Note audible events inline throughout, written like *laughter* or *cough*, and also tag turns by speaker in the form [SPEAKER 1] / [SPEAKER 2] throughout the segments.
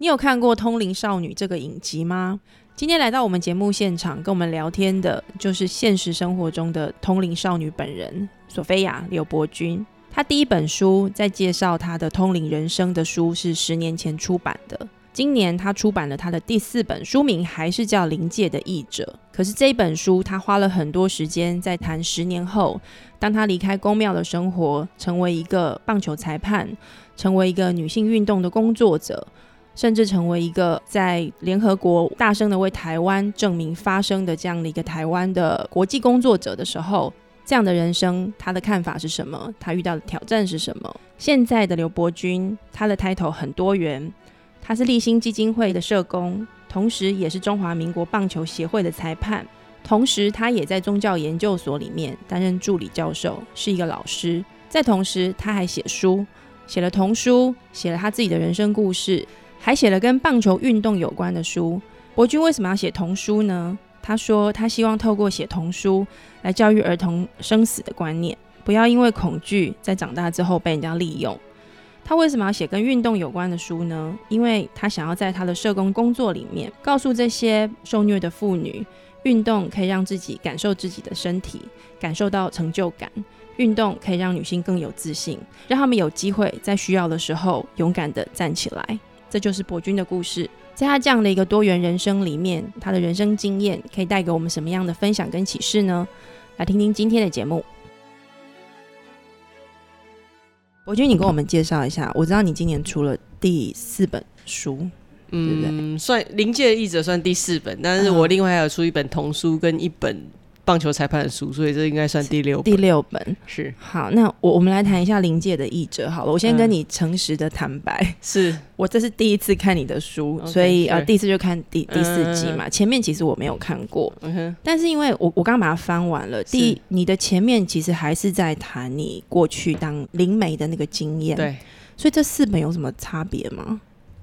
[SPEAKER 1] 你有看过《通灵少女》这个影集吗？今天来到我们节目现场跟我们聊天的，就是现实生活中的通灵少女本人索菲亚刘伯君。她第一本书在介绍她的通灵人生的书是十年前出版的。今年她出版了她的第四本，书名还是叫《灵界的译者》。可是这一本书，她花了很多时间在谈十年后，当她离开宫庙的生活，成为一个棒球裁判，成为一个女性运动的工作者。甚至成为一个在联合国大声的为台湾证明发声的这样的一个台湾的国际工作者的时候，这样的人生，他的看法是什么？他遇到的挑战是什么？现在的刘伯君，他的 title 很多元，他是立新基金会的社工，同时也是中华民国棒球协会的裁判，同时他也在宗教研究所里面担任助理教授，是一个老师。在同时，他还写书，写了童书，写了他自己的人生故事。还写了跟棒球运动有关的书。伯君为什么要写童书呢？他说他希望透过写童书来教育儿童生死的观念，不要因为恐惧在长大之后被人家利用。他为什么要写跟运动有关的书呢？因为他想要在他的社工工作里面告诉这些受虐的妇女，运动可以让自己感受自己的身体，感受到成就感。运动可以让女性更有自信，让他们有机会在需要的时候勇敢的站起来。这就是博君的故事，在他这样的一个多元人生里面，他的人生经验可以带给我们什么样的分享跟启示呢？来听听今天的节目。博君，你跟我们介绍一下，我知道你今年出了第四本书，嗯，
[SPEAKER 2] 算临界译者算第四本，但是我另外还有出一本童书跟一本。棒球裁判的书，所以这应该算第六
[SPEAKER 1] 第六本。
[SPEAKER 2] 是。
[SPEAKER 1] 好。那我我们来谈一下临界的译者好了。我先跟你诚实的坦白，
[SPEAKER 2] 是。
[SPEAKER 1] 我这是第一次看你的书，所以呃第一次就看第第四集嘛。前面其实我没有看过，但是因为我我刚把它翻完了，第你的前面其实还是在谈你过去当灵媒的那个经验，
[SPEAKER 2] 对，
[SPEAKER 1] 所以这四本有什么差别吗？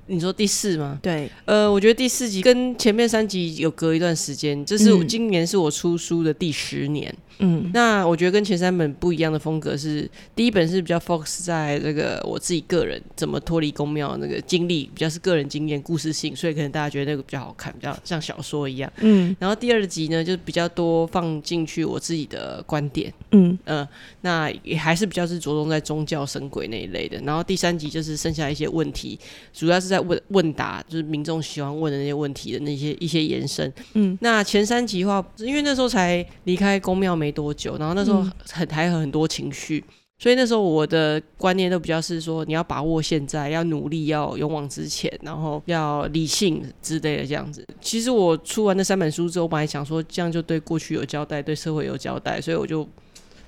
[SPEAKER 2] 你说第四吗？
[SPEAKER 1] 对，
[SPEAKER 2] 呃，我觉得第四集跟前面三集有隔一段时间，这是今年是我出书的第十年。嗯，那我觉得跟前三本不一样的风格是，第一本是比较 focus 在这个我自己个人怎么脱离宫庙那个经历，比较是个人经验、故事性，所以可能大家觉得那个比较好看，比较像小说一样。嗯，然后第二集呢，就比较多放进去我自己的观点。嗯嗯，那也还是比较是着重在宗教神鬼那一类的。然后第三集就是剩下一些问题，主要是在问问答，就是民众喜欢问的那些问题的那些一些延伸。嗯，那前三集的话，因为那时候才离开宫庙没。没多久，然后那时候很还有很多情绪，所以那时候我的观念都比较是说，你要把握现在，要努力，要勇往直前，然后要理性之类的这样子。其实我出完那三本书之后，我本来想说这样就对过去有交代，对社会有交代，所以我就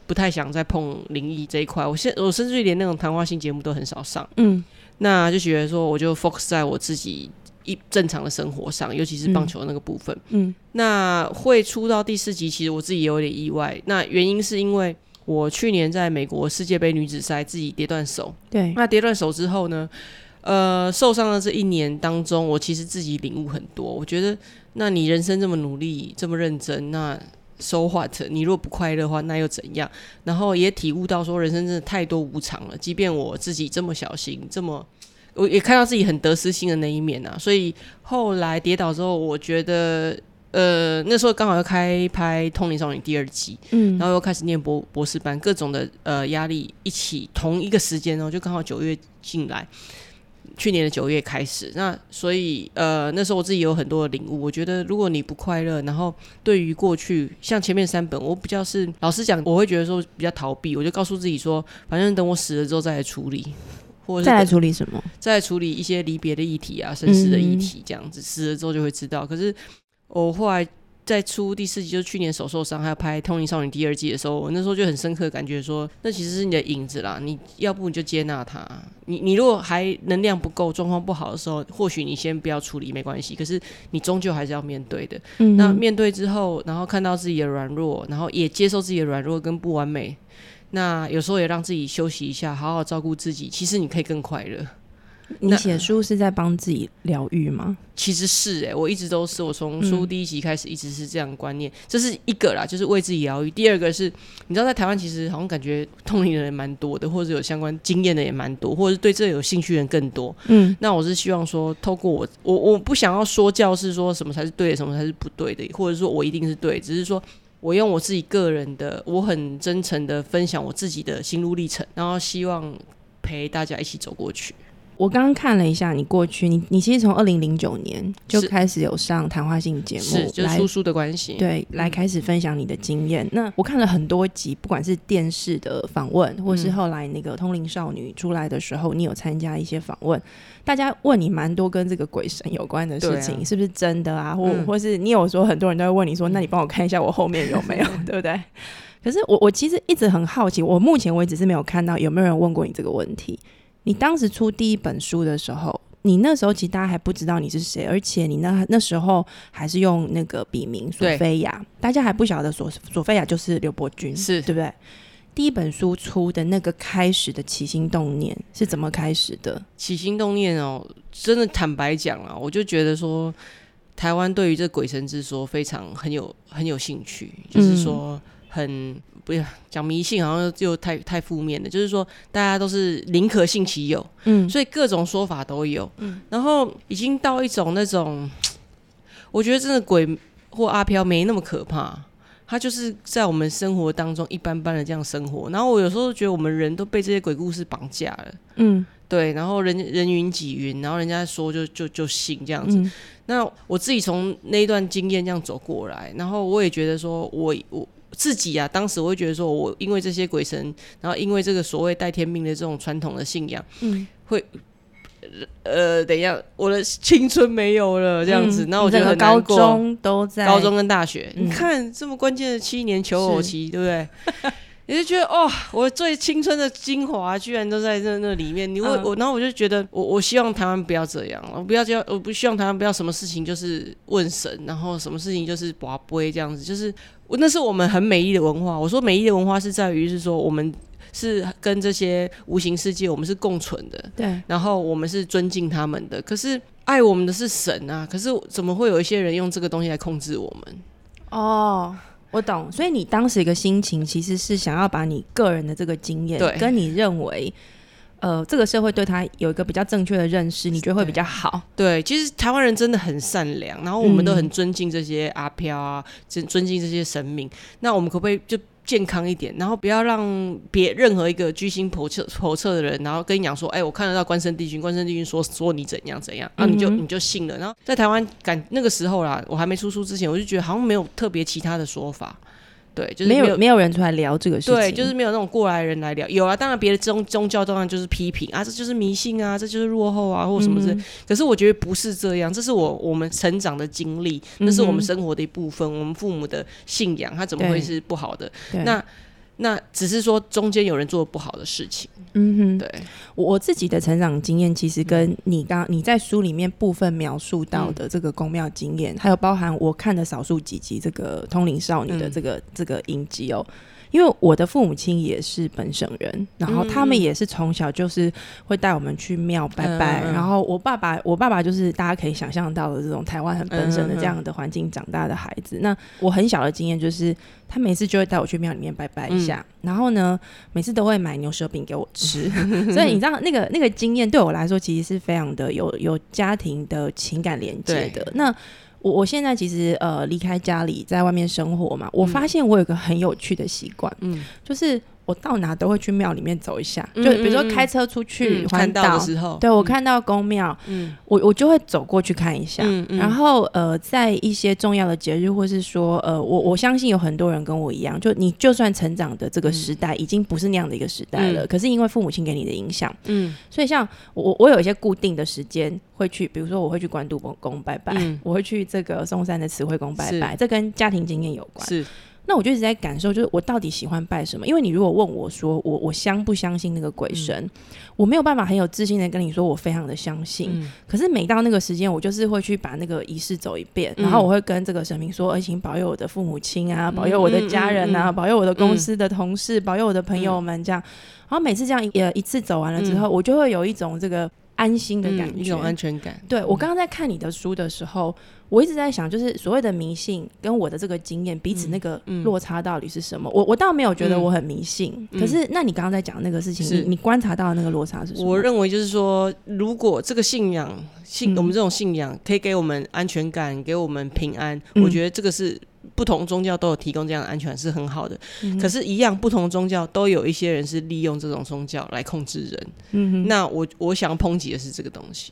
[SPEAKER 2] 不太想再碰灵异这一块。我现我甚至于连那种谈话性节目都很少上，嗯，那就觉得说我就 focus 在我自己。一正常的生活上，尤其是棒球那个部分，嗯，那会出到第四集，其实我自己也有点意外。那原因是因为我去年在美国世界杯女子赛自己跌断手，
[SPEAKER 1] 对，
[SPEAKER 2] 那跌断手之后呢，呃，受伤的这一年当中，我其实自己领悟很多。我觉得，那你人生这么努力，这么认真，那 so what？你如果不快乐的话，那又怎样？然后也体悟到说，人生真的太多无常了。即便我自己这么小心，这么。我也看到自己很得失心的那一面啊，所以后来跌倒之后，我觉得，呃，那时候刚好要开拍《通灵少女》第二季，嗯，然后又开始念博博士班，各种的呃压力一起同一个时间哦，就刚好九月进来，去年的九月开始，那所以呃那时候我自己有很多的领悟，我觉得如果你不快乐，然后对于过去像前面三本，我比较是老实讲，我会觉得说比较逃避，我就告诉自己说，反正等我死了之后再来处理。
[SPEAKER 1] 或者再来处理什么？
[SPEAKER 2] 再来处理一些离别的议题啊，生死的议题，这样子死了之后就会知道。可是我后来在出第四集，就是去年手受伤，还要拍《通灵少女》第二季的时候，我那时候就很深刻感觉说，那其实是你的影子啦。你要不你就接纳它。你你如果还能量不够、状况不好的时候，或许你先不要处理没关系。可是你终究还是要面对的。那面对之后，然后看到自己的软弱，然后也接受自己的软弱跟不完美。那有时候也让自己休息一下，好好照顾自己。其实你可以更快乐。
[SPEAKER 1] 你写书是在帮自己疗愈吗？
[SPEAKER 2] 其实是哎，我一直都是，我从书第一集开始一直是这样观念，这是一个啦，就是为自己疗愈。第二个是，你知道在台湾其实好像感觉通灵的人蛮多的，或者有相关经验的也蛮多，或者是对这有兴趣的人更多。嗯，那我是希望说，透过我，我我不想要说教是说什么才是对的，什么才是不对的，或者说我一定是对，只是说我用我自己个人的，我很真诚的分享我自己的心路历程，然后希望陪大家一起走过去。
[SPEAKER 1] 我刚刚看了一下你过去，你你其实从二零零九年就开始有上谈话性节目，
[SPEAKER 2] 是就是叔叔的关系，
[SPEAKER 1] 对，来开始分享你的经验。那我看了很多集，不管是电视的访问，或是后来那个通灵少女出来的时候，你有参加一些访问，大家问你蛮多跟这个鬼神有关的事情，是不是真的啊？或或是你有说很多人都会问你说，那你帮我看一下我后面有没有，*laughs* 对不对？可是我我其实一直很好奇，我目前为止是没有看到有没有人问过你这个问题。你当时出第一本书的时候，你那时候其实大家还不知道你是谁，而且你那那时候还是用那个笔名索菲亚，大家还不晓得索索菲亚就是刘伯君，
[SPEAKER 2] 是
[SPEAKER 1] 对不对？第一本书出的那个开始的起心动念是怎么开始的？
[SPEAKER 2] 起心动念哦，真的坦白讲啊，我就觉得说，台湾对于这鬼神之说非常很有很有兴趣，就是说很。不要讲迷信，好像就太太负面的。就是说，大家都是宁可信其有，嗯，所以各种说法都有，嗯。然后已经到一种那种，我觉得真的鬼或阿飘没那么可怕，他就是在我们生活当中一般般的这样生活。然后我有时候觉得我们人都被这些鬼故事绑架了，嗯，对。然后人人云几云，然后人家说就就就信这样子。那我自己从那一段经验这样走过来，然后我也觉得说，我我。自己啊，当时我会觉得说，我因为这些鬼神，然后因为这个所谓带天命的这种传统的信仰，嗯，会呃，等一下，我的青春没有了这样子，那我觉得
[SPEAKER 1] 高中都在。
[SPEAKER 2] 高中跟大学，你看这么关键的七年求偶期，对不对？*laughs* 你就觉得哦，我最青春的精华居然都在那那里面。你我我，然后我就觉得，我我希望台湾不要这样，我不要叫，我不希望台湾不要什么事情就是问神，然后什么事情就是拔杯这样子，就是那是我们很美丽的文化。我说美丽的文化是在于是说我们是跟这些无形世界我们是共存的，
[SPEAKER 1] 对，
[SPEAKER 2] 然后我们是尊敬他们的。可是爱我们的是神啊，可是怎么会有一些人用这个东西来控制我们？
[SPEAKER 1] 哦。我懂，所以你当时一个心情其实是想要把你个人的这个经验，跟你认为，呃，这个社会对他有一个比较正确的认识，你觉得会比较好。
[SPEAKER 2] 对，其实台湾人真的很善良，然后我们都很尊敬这些阿飘啊，尊尊敬这些神明。那我们可不可以就？健康一点，然后不要让别任何一个居心叵测、叵测的人，然后跟你讲说：“哎，我看得到关圣帝君，关圣帝君说说你怎样怎样。”然后你就你就信了。然后在台湾感那个时候啦，我还没出书之前，我就觉得好像没有特别其他的说法。对，就是
[SPEAKER 1] 没有没有人出来聊这个事情，
[SPEAKER 2] 对，就是没有那种过来人来聊。有啊，当然别的宗宗教当然就是批评啊，这就是迷信啊，这就是落后啊，或什么之。可是我觉得不是这样，这是我我们成长的经历，那是我们生活的一部分，我们父母的信仰，它怎么会是不好的？那。那只是说中间有人做不好的事情，嗯哼，对。
[SPEAKER 1] 我自己的成长经验，其实跟你刚你在书里面部分描述到的这个宫庙经验，还有包含我看的少数几集这个通灵少女的这个这个影集哦。因为我的父母亲也是本省人，然后他们也是从小就是会带我们去庙拜拜。然后我爸爸，我爸爸就是大家可以想象到的这种台湾很本省的这样的环境长大的孩子。那我很小的经验就是，他每次就会带我去庙里面拜拜一下，然后呢，每次都会买牛舌饼给我吃。*laughs* 所以你知道那个那个经验对我来说，其实是非常的有有家庭的情感连接的。那我我现在其实呃离开家里在外面生活嘛，我发现我有个很有趣的习惯，嗯，就是。我到哪都会去庙里面走一下，就比如说开车出去环岛
[SPEAKER 2] 的时候，
[SPEAKER 1] 对我看到公庙，嗯，我我就会走过去看一下。然后呃，在一些重要的节日，或是说呃，我我相信有很多人跟我一样，就你就算成长的这个时代已经不是那样的一个时代了，可是因为父母亲给你的影响，嗯，所以像我我有一些固定的时间会去，比如说我会去关渡宫拜拜，我会去这个嵩山的慈惠宫拜拜，这跟家庭经验有关。
[SPEAKER 2] 是。
[SPEAKER 1] 那我就一直在感受，就是我到底喜欢拜什么？因为你如果问我说我我相不相信那个鬼神，我没有办法很有自信的跟你说我非常的相信。可是每到那个时间，我就是会去把那个仪式走一遍，然后我会跟这个神明说：“而请保佑我的父母亲啊，保佑我的家人啊，保佑我的公司的同事，保佑我的朋友们。”这样，然后每次这样一一次走完了之后，我就会有一种这个。安心的感觉，
[SPEAKER 2] 一种安全感。
[SPEAKER 1] 对我刚刚在看你的书的时候，我一直在想，就是所谓的迷信跟我的这个经验彼此那个落差到底是什么？我我倒没有觉得我很迷信，可是那你刚刚在讲那个事情，你你观察到的那个落差是什么？
[SPEAKER 2] 我认为就是说，如果这个信仰信我们这种信仰可以给我们安全感，给我们平安，我觉得这个是。不同宗教都有提供这样的安全是很好的，可是，一样不同宗教都有一些人是利用这种宗教来控制人。嗯那我我想抨击的是这个东西。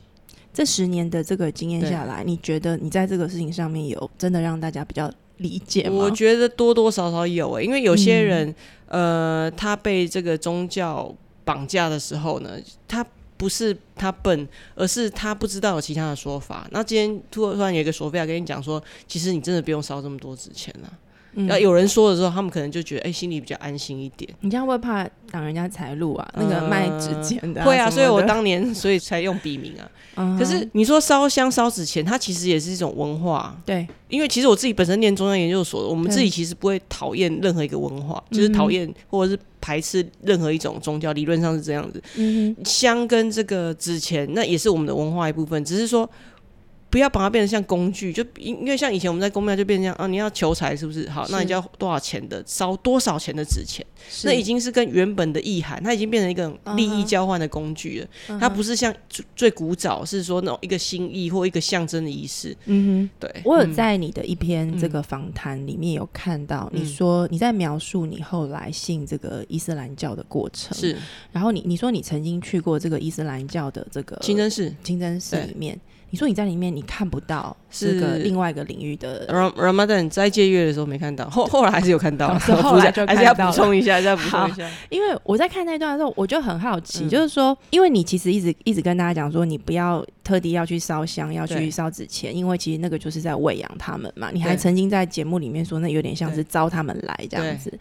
[SPEAKER 1] 这十年的这个经验下来，你觉得你在这个事情上面有真的让大家比较理解吗？
[SPEAKER 2] 我觉得多多少少有诶，因为有些人，呃，他被这个宗教绑架的时候呢，他。不是他笨，而是他不知道有其他的说法。那今天突突然有一个索菲亚跟你讲说，其实你真的不用烧这么多纸钱了。那有人说的时候，他们可能就觉得，哎，心里比较安心一点。
[SPEAKER 1] 你这样会怕挡人家财路啊？那个卖纸钱的，
[SPEAKER 2] 会啊。所以我当年所以才用笔名啊。*laughs* 可是你说烧香烧纸钱，它其实也是一种文化。
[SPEAKER 1] 对，
[SPEAKER 2] 因为其实我自己本身念中央研究所，我们自己其实不会讨厌任何一个文化，就是讨厌或者是排斥任何一种宗教，理论上是这样子。嗯香跟这个纸钱，那也是我们的文化一部分，只是说。不要把它变成像工具，就因因为像以前我们在公庙就变成这样啊，你要求财是不是？好，那你就要多少钱的烧多少钱的纸钱，那已经是跟原本的意涵，它已经变成一个利益交换的工具了。它不是像最古早是说那种一个心意或一个象征的仪式。嗯哼，对。
[SPEAKER 1] 我有在你的一篇这个访谈里面有看到，你说你在描述你后来信这个伊斯兰教的过程，
[SPEAKER 2] 是。
[SPEAKER 1] 然后你你说你曾经去过这个伊斯兰教的这个
[SPEAKER 2] 清真寺，
[SPEAKER 1] 清真寺里面。你说你在里面你看不到是。个另外一个领域的
[SPEAKER 2] Ramadan 斋戒月的时候没看到，后 *laughs* 后来还是有看到，*laughs*
[SPEAKER 1] 后来就
[SPEAKER 2] 还是要补充一下，再 *laughs* 补充一下。
[SPEAKER 1] 因为我在看那段的时候，我就很好奇，就是说，因为你其实一直一直跟大家讲说，你不要特地要去烧香，要去烧纸钱，因为其实那个就是在喂养他们嘛。你还曾经在节目里面说，那有点像是招他们来这样子。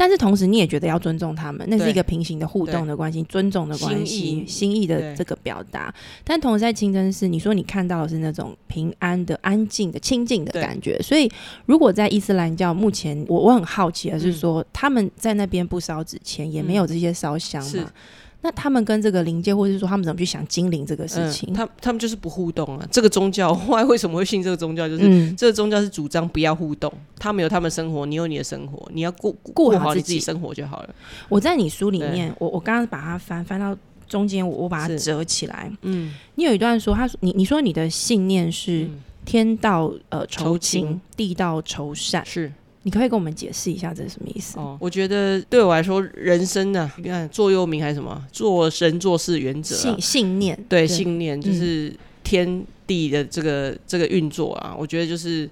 [SPEAKER 1] 但是同时，你也觉得要尊重他们，那是一个平行的互动的关系，尊重的关系，心意的这个表达。但同时在清真寺，你说你看到的是那种平安的、安静的、清静的感觉。所以，如果在伊斯兰教目前，我我很好奇的是说，他们在那边不烧纸钱，也没有这些烧香嘛？那他们跟这个灵界，或者是说他们怎么去想精灵这个事情？
[SPEAKER 2] 他他们就是不互动啊。这个宗教后来为什么会信这个宗教？就是这个宗教是主张不要互动，他们有他们生活，你有你的生活，你要过过好你自己生活就好了。
[SPEAKER 1] 我在你书里面，我我刚刚把它翻翻到中间，我我把它折起来。嗯，你有一段说，他说你你说你的信念是天道呃酬勤，地道酬善
[SPEAKER 2] 是。
[SPEAKER 1] 你可以跟我们解释一下这是什么意思？
[SPEAKER 2] 哦，我觉得对我来说，人生呢，你看座右铭还是什么，做人做事原则，
[SPEAKER 1] 信信念，
[SPEAKER 2] 对，信念就是天地的这个这个运作啊。我觉得就是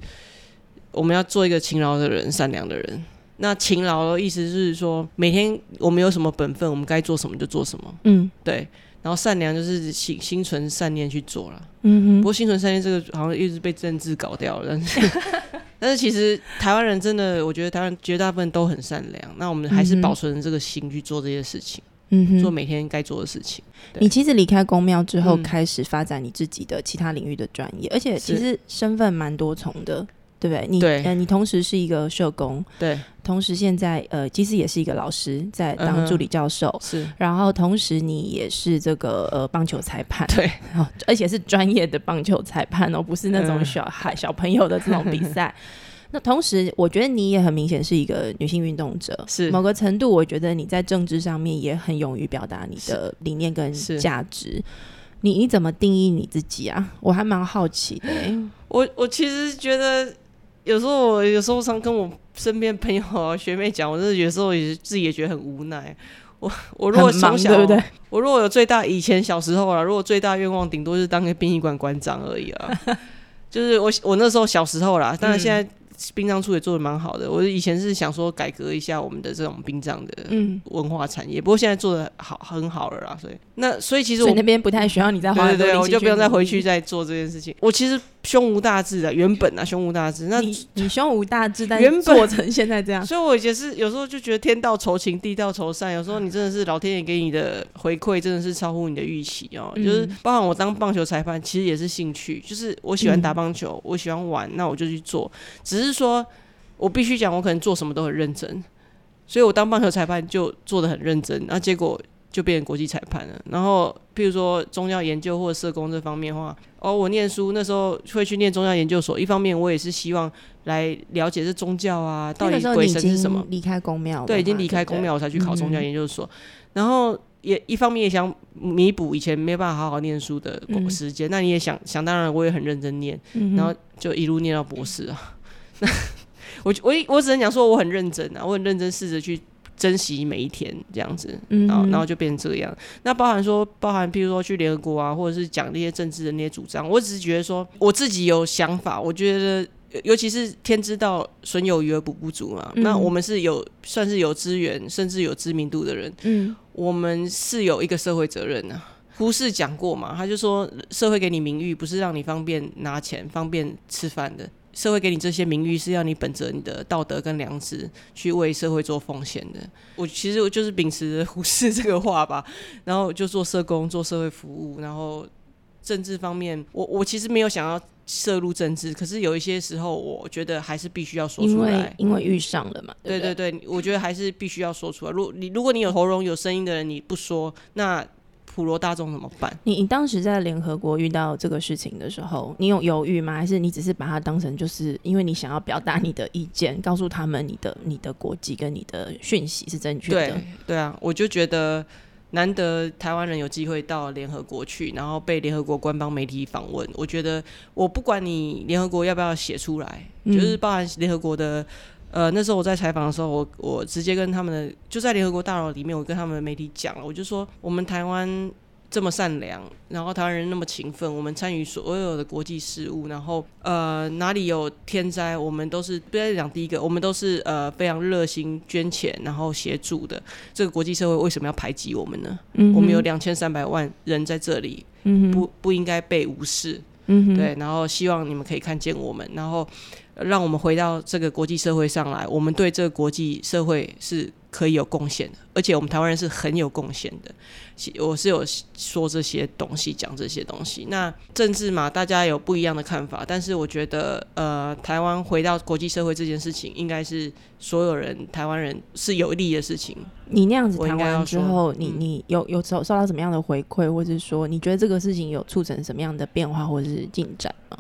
[SPEAKER 2] 我们要做一个勤劳的人，善良的人。那勤劳的意思是说，每天我们有什么本分，我们该做什么就做什么。嗯，对。然后善良就是心心存善念去做了。嗯哼。不过心存善念这个好像一直被政治搞掉了。但是 *laughs* 但是其实台湾人真的，我觉得台湾绝大部分都很善良。那我们还是保存这个心去做这些事情，嗯，做每天该做的事情。
[SPEAKER 1] 你其实离开公庙之后，开始发展你自己的其他领域的专业，而且其实身份蛮多重的。对不对？你呃，你同时是一个社工，
[SPEAKER 2] 对，
[SPEAKER 1] 同时现在呃，其实也是一个老师，在当助理教授，
[SPEAKER 2] 是。
[SPEAKER 1] 然后同时你也是这个呃棒球裁判，
[SPEAKER 2] 对，*laughs*
[SPEAKER 1] 而且是专业的棒球裁判哦，不是那种小孩小朋友的这种比赛。*laughs* 那同时，我觉得你也很明显是一个女性运动者，
[SPEAKER 2] 是
[SPEAKER 1] 某个程度，我觉得你在政治上面也很勇于表达你的理念跟价值。你你怎么定义你自己啊？我还蛮好奇的。
[SPEAKER 2] 我我其实觉得。有时候我有时候常跟我身边朋友啊学妹讲，我真的有时候也自己也觉得很无奈。我我如果从小，
[SPEAKER 1] 对不对？
[SPEAKER 2] 我如果有最大以前小时候啊，如果最大愿望顶多是当个殡仪馆馆长而已啊。就是我我那时候小时候啦，当然现在。殡葬处也做的蛮好的，我以前是想说改革一下我们的这种殡葬的文化产业，不过现在做的好很好了啦，所以。那所以其实我
[SPEAKER 1] 那边不太需要你再花
[SPEAKER 2] 对对，我就不用再回去再做这件事情。我其实胸无大志的，原本啊胸无大志，那
[SPEAKER 1] 你你胸无大志，但原本做成现在这样，*laughs*
[SPEAKER 2] 所以我也是有时候就觉得天道酬勤，地道酬善，有时候你真的是老天爷给你的回馈，真的是超乎你的预期哦。就是包含我当棒球裁判，其实也是兴趣，就是我喜欢打棒球，我喜欢玩，那我就去做，只是。是说，我必须讲，我可能做什么都很认真，所以我当棒球裁判就做的很认真，那结果就变成国际裁判了。然后，譬如说宗教研究或者社工这方面的话，哦，我念书那时候会去念宗教研究所，一方面我也是希望来了解这宗教啊，到底鬼神是什么。
[SPEAKER 1] 离开公庙，
[SPEAKER 2] 对，已经离开公庙，我才去考宗教研究所。然后也一方面也想弥补以前没办法好好念书的时间。那你也想想当然，我也很认真念，然后就一路念到博士啊。那 *laughs* 我我我只能讲说我很认真啊，我很认真试着去。珍惜每一天这样子，然后然后就变成这样。那包含说，包含譬如说去联合国啊，或者是讲那些政治的那些主张，我只是觉得说，我自己有想法。我觉得，尤其是天知道，损有余而补不足嘛。那我们是有算是有资源，甚至有知名度的人。嗯，我们是有一个社会责任啊。胡适讲过嘛，他就说，社会给你名誉，不是让你方便拿钱、方便吃饭的。社会给你这些名誉，是要你本着你的道德跟良知去为社会做奉献的。我其实我就是秉持胡适这个话吧，然后就做社工、做社会服务，然后政治方面，我我其实没有想要涉入政治，可是有一些时候，我觉得还是必须要说出
[SPEAKER 1] 来，因为遇上了嘛。对
[SPEAKER 2] 对对，我觉得还是必须要说出来。如你如果你有喉咙有声音的人，你不说那。普罗大众怎么办？
[SPEAKER 1] 你你当时在联合国遇到这个事情的时候，你有犹豫吗？还是你只是把它当成就是因为你想要表达你的意见，告诉他们你的你的国籍跟你的讯息是正确的？
[SPEAKER 2] 对对啊，我就觉得难得台湾人有机会到联合国去，然后被联合国官方媒体访问，我觉得我不管你联合国要不要写出来，就是包含联合国的。呃，那时候我在采访的时候，我我直接跟他们的就在联合国大楼里面，我跟他们的媒体讲了，我就说我们台湾这么善良，然后台湾人那么勤奋，我们参与所有的国际事务，然后呃哪里有天灾，我们都是不要讲第一个，我们都是呃非常热心捐钱，然后协助的。这个国际社会为什么要排挤我们呢？嗯，我们有两千三百万人在这里，嗯不不应该被无视。嗯，对，然后希望你们可以看见我们，然后。让我们回到这个国际社会上来，我们对这个国际社会是可以有贡献的，而且我们台湾人是很有贡献的。我是有说这些东西，讲这些东西。那政治嘛，大家有不一样的看法，但是我觉得，呃，台湾回到国际社会这件事情，应该是所有人台湾人是有利的事情。
[SPEAKER 1] 你那样子谈完之后，你你有有受受到什么样的回馈，或者是说，你觉得这个事情有促成什么样的变化或者是进展吗？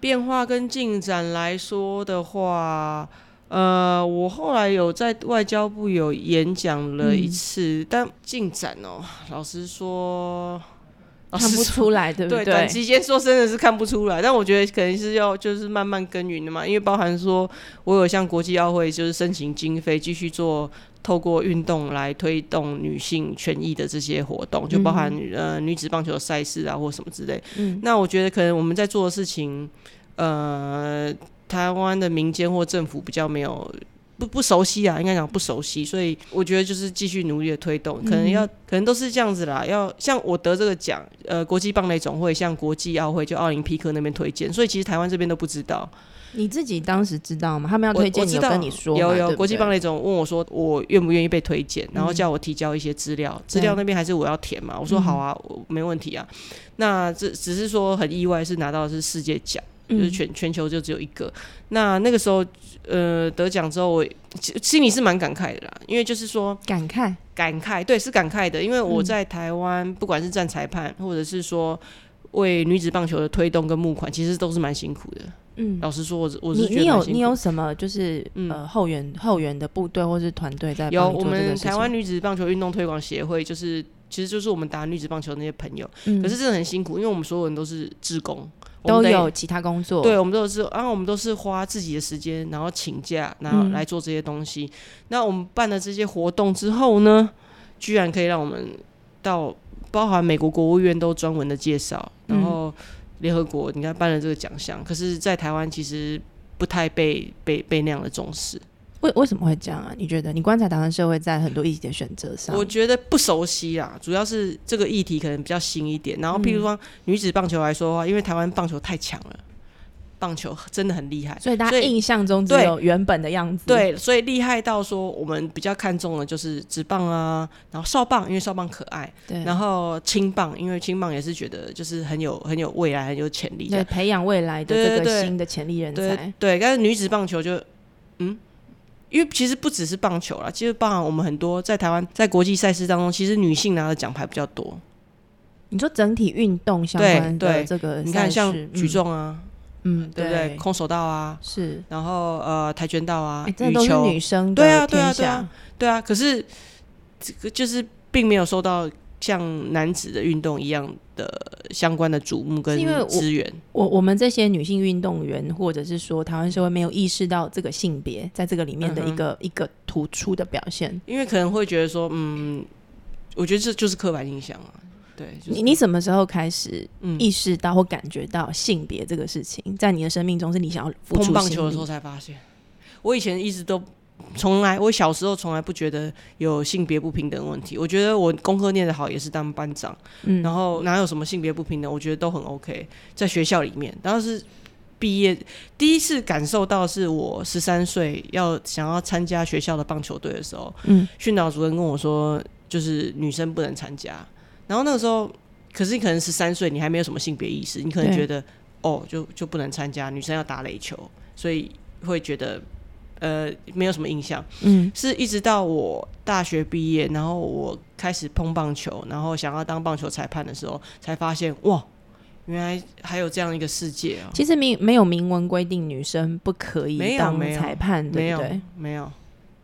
[SPEAKER 2] 变化跟进展来说的话，呃，我后来有在外交部有演讲了一次，但进展哦，老实说 *laughs*
[SPEAKER 1] 看不出来，对不对？
[SPEAKER 2] 短期间说真的是看不出来，但我觉得可能是要就是慢慢耕耘的嘛，因为包含说我有向国际奥会就是申请经费，继续做透过运动来推动女性权益的这些活动，就包含呃女子棒球赛事啊或什么之类。嗯，那我觉得可能我们在做的事情。呃，台湾的民间或政府比较没有不不熟悉啊，应该讲不熟悉，所以我觉得就是继续努力的推动，可能要可能都是这样子啦。要像我得这个奖，呃，国际棒垒总会向国际奥会就奥林匹克那边推荐，所以其实台湾这边都不知道。
[SPEAKER 1] 你自己当时知道吗？他们要推荐你，有跟你说
[SPEAKER 2] 有有国际棒垒总问我说我愿不愿意被推荐，然后叫我提交一些资料，资料那边还是我要填嘛？我说好啊，没问题啊。那这只是说很意外是拿到的是世界奖。就是全全球就只有一个，那那个时候，呃，得奖之后，我心里是蛮感慨的啦，因为就是说
[SPEAKER 1] 感慨，
[SPEAKER 2] 感慨，对，是感慨的，因为我在台湾，不管是站裁判，或者是说为女子棒球的推动跟募款，其实都是蛮辛苦的。嗯，老实说，我我是
[SPEAKER 1] 你有你有什么就是呃后援后援的部队或是团队在
[SPEAKER 2] 有我们台湾女子棒球运动推广协会，就是其实就是我们打女子棒球那些朋友，可是真的很辛苦，因为我们所有人都是志工。
[SPEAKER 1] 都有其他工作，
[SPEAKER 2] 对，我们都是啊，我们都是花自己的时间，然后请假，然后来做这些东西。那我们办了这些活动之后呢，居然可以让我们到包含美国国务院都专门的介绍，然后联合国你看颁了这个奖项，可是，在台湾其实不太被被被那样的重视。
[SPEAKER 1] 为为什么会这样啊？你觉得你观察台湾社会在很多议题的选择上，
[SPEAKER 2] 我觉得不熟悉啦，主要是这个议题可能比较新一点。然后，譬如说女子棒球来说的话，因为台湾棒球太强了，棒球真的很厉害，
[SPEAKER 1] 所以大家印象中只有原本的样子。
[SPEAKER 2] 对，所以厉害到说我们比较看重的就是直棒啊，然后少棒，因为少棒可爱，对，然后青棒，因为青棒也是觉得就是很有很有未来，很有潜力，
[SPEAKER 1] 对，培养未来的这个新的潜力人才。
[SPEAKER 2] 对，但是女子棒球就嗯。因为其实不只是棒球啦，其实包含我们很多在台湾在国际赛事当中，其实女性拿的奖牌比较多。
[SPEAKER 1] 你说整体运动相关的这个，
[SPEAKER 2] 你看像举重啊，
[SPEAKER 1] 嗯，
[SPEAKER 2] 对不对？空手道啊，
[SPEAKER 1] 是，
[SPEAKER 2] 然后呃跆拳道啊，
[SPEAKER 1] 这都是女生
[SPEAKER 2] 对啊，对啊，对啊，对啊。可是这个就是并没有受到像男子的运动一样的相关的瞩目跟资源。
[SPEAKER 1] 我我们这些女性运动员，或者是说台湾社会没有意识到这个性别在这个里面的一个一个突出的表现，
[SPEAKER 2] 因为可能会觉得说，嗯，我觉得这就是刻板印象啊。对
[SPEAKER 1] 你，你什么时候开始意识到或感觉到性别这个事情，在你的生命中是你想要
[SPEAKER 2] 碰棒球的时候才发现？我以前一直都从来，我小时候从来不觉得有性别不平等问题。我觉得我功课念得好也是当班长，嗯，然后哪有什么性别不平等？我觉得都很 OK。在学校里面，当时毕业第一次感受到是我十三岁要想要参加学校的棒球队的时候，嗯，训导主任跟我说，就是女生不能参加。然后那个时候，可是你可能十三岁，你还没有什么性别意识，你可能觉得哦，就就不能参加，女生要打垒球，所以会觉得呃没有什么印象。嗯，是一直到我大学毕业，然后我开始碰棒球，然后想要当棒球裁判的时候，才发现哇，原来还有这样一个世界啊！
[SPEAKER 1] 其实明没有明文规定女生不可以当裁判，对不对？
[SPEAKER 2] 没有。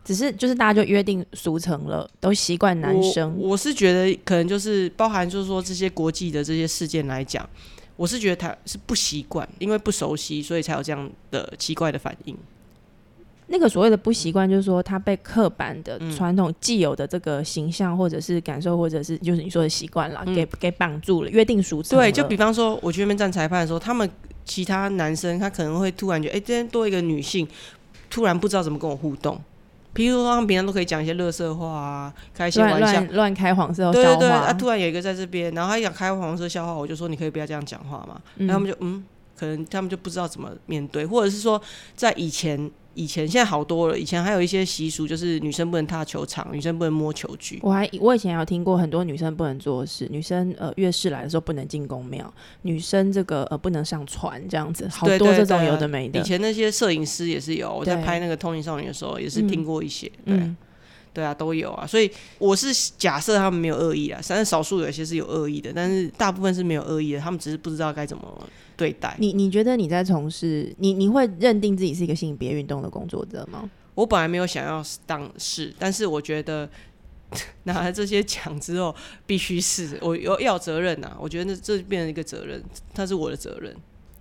[SPEAKER 1] 只是就是大家就约定俗成了，都习惯男生。
[SPEAKER 2] 我是觉得可能就是包含就是说这些国际的这些事件来讲，我是觉得他是不习惯，因为不熟悉，所以才有这样的奇怪的反应。
[SPEAKER 1] 那个所谓的不习惯，就是说他被刻板的传统既有的这个形象，或者是感受，或者是就是你说的习惯了，给给绑住了，约定俗成。
[SPEAKER 2] 对，就比方说我去那边站裁判的时候，他们其他男生他可能会突然觉得，哎，今天多一个女性，突然不知道怎么跟我互动。譬如说，他们平常都可以讲一些乐色话啊，开一些玩笑，
[SPEAKER 1] 乱开黄色
[SPEAKER 2] 笑话。对对对，啊，突然有一个在这边，然后他想开黄色笑话，我就说你可以不要这样讲话嘛。然后他们就嗯，可能他们就不知道怎么面对，或者是说在以前。以前现在好多了，以前还有一些习俗，就是女生不能踏球场，女生不能摸球具。
[SPEAKER 1] 我还我以前有听过很多女生不能做的事，女生呃月事来的时候不能进宫庙，女生这个呃不能上船这样子，好多这种有的没的。
[SPEAKER 2] 以前那些摄影师也是有，我在拍那个《通灵少女》的时候也是听过一些，对对啊都有啊。所以我是假设他们没有恶意啊，虽然少数有些是有恶意的，但是大部分是没有恶意的，他们只是不知道该怎么。对待
[SPEAKER 1] 你，你觉得你在从事你，你会认定自己是一个性别运动的工作者吗？
[SPEAKER 2] 我本来没有想要当是，但是我觉得 *laughs* 拿了这些奖之后，必须是我有要责任呐。我觉得这变成一个责任，它是我的责任。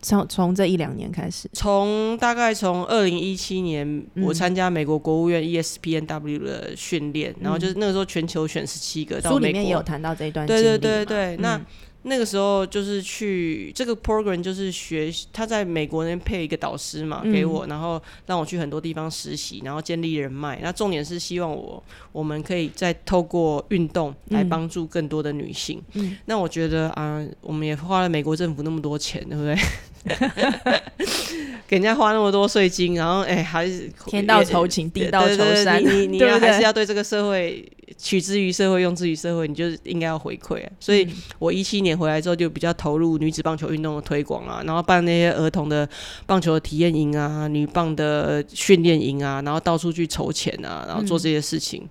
[SPEAKER 1] 从从这一两年开始，
[SPEAKER 2] 从大概从二零一七年，我参加美国国务院 ESPNW 的训练，然后就是那个时候全球选十七个，
[SPEAKER 1] 书里面也有谈到这一段。
[SPEAKER 2] 对对对对，那。那个时候就是去这个 program，就是学他在美国那边配一个导师嘛，给我，然后让我去很多地方实习，然后建立人脉。那重点是希望我我们可以再透过运动来帮助更多的女性。那我觉得啊，我们也花了美国政府那么多钱，对不对？*laughs* 给人家花那么多税金，然后哎，还是 *laughs*
[SPEAKER 1] 天道酬勤，地道酬善，
[SPEAKER 2] 你你要还是要对这个社会取之于社会，用之于社会，你就应该要回馈。所以我一七年回来之后，就比较投入女子棒球运动的推广啊，然后办那些儿童的棒球的体验营啊，女棒的训练营啊，然后到处去筹钱啊，然后做这些事情。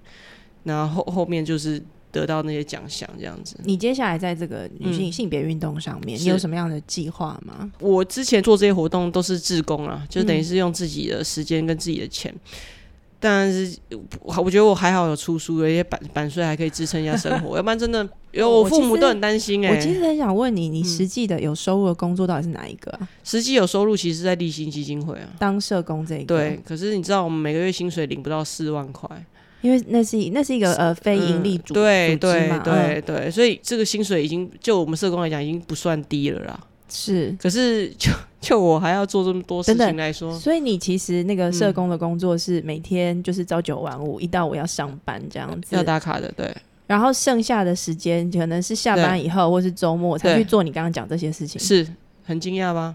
[SPEAKER 2] 然后后面就是。得到那些奖项这样子，
[SPEAKER 1] 你接下来在这个女性性别运动上面，你有什么样的计划吗？
[SPEAKER 2] 我之前做这些活动都是自工啊，就等于是用自己的时间跟自己的钱。但是，我觉得我还好有出书，有一些版版税还可以支撑一下生活。*laughs* 要不然真的，有我父母都很担心哎。
[SPEAKER 1] 我其实很想问你，你实际的有收入的工作到底是哪一个啊？
[SPEAKER 2] 实际有收入，其实在立新基金会啊，
[SPEAKER 1] 当社工这一个。
[SPEAKER 2] 对，可是你知道，我们每个月薪水领不到四万块。
[SPEAKER 1] 因为那是那是一个呃非盈利组
[SPEAKER 2] 对对对对，所以这个薪水已经就我们社工来讲已经不算低了啦。
[SPEAKER 1] 是，
[SPEAKER 2] 可是就 *laughs* 就我还要做这么多事情来说，
[SPEAKER 1] 所以你其实那个社工的工作是每天就是朝九晚五，一到五要上班这样子，
[SPEAKER 2] 要打卡的，对。
[SPEAKER 1] 然后剩下的时间可能是下班以后或是周末才去做你刚刚讲这些事情，
[SPEAKER 2] 是很惊讶吗？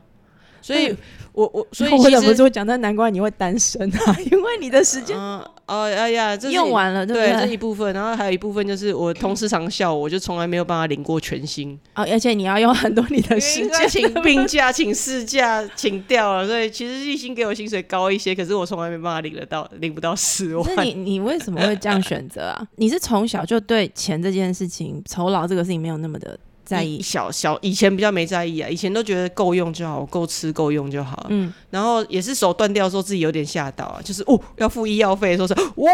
[SPEAKER 2] 所以我我所以 *laughs*
[SPEAKER 1] 我忍不住讲，那难怪你会单身啊，因为你的时间。
[SPEAKER 2] 哦，哎呀，这
[SPEAKER 1] 用完了，对
[SPEAKER 2] 这一部分，然后还有一部分就是我同事常笑我，就从来没有办法领过全薪 *laughs*
[SPEAKER 1] 哦，而且你要用很多你的时间，
[SPEAKER 2] 请病假、请事假，请掉了，所以其实一薪给我薪水高一些，可是我从来没办法领得到，领不到十万。
[SPEAKER 1] 那你你为什么会这样选择啊？*laughs* 你是从小就对钱这件事情、酬劳这个事情没有那么的。在意
[SPEAKER 2] 小小以前比较没在意啊，以前都觉得够用就好，够吃够用就好。嗯，然后也是手断掉，说自己有点吓到啊，就是哦要付医药费，说是哇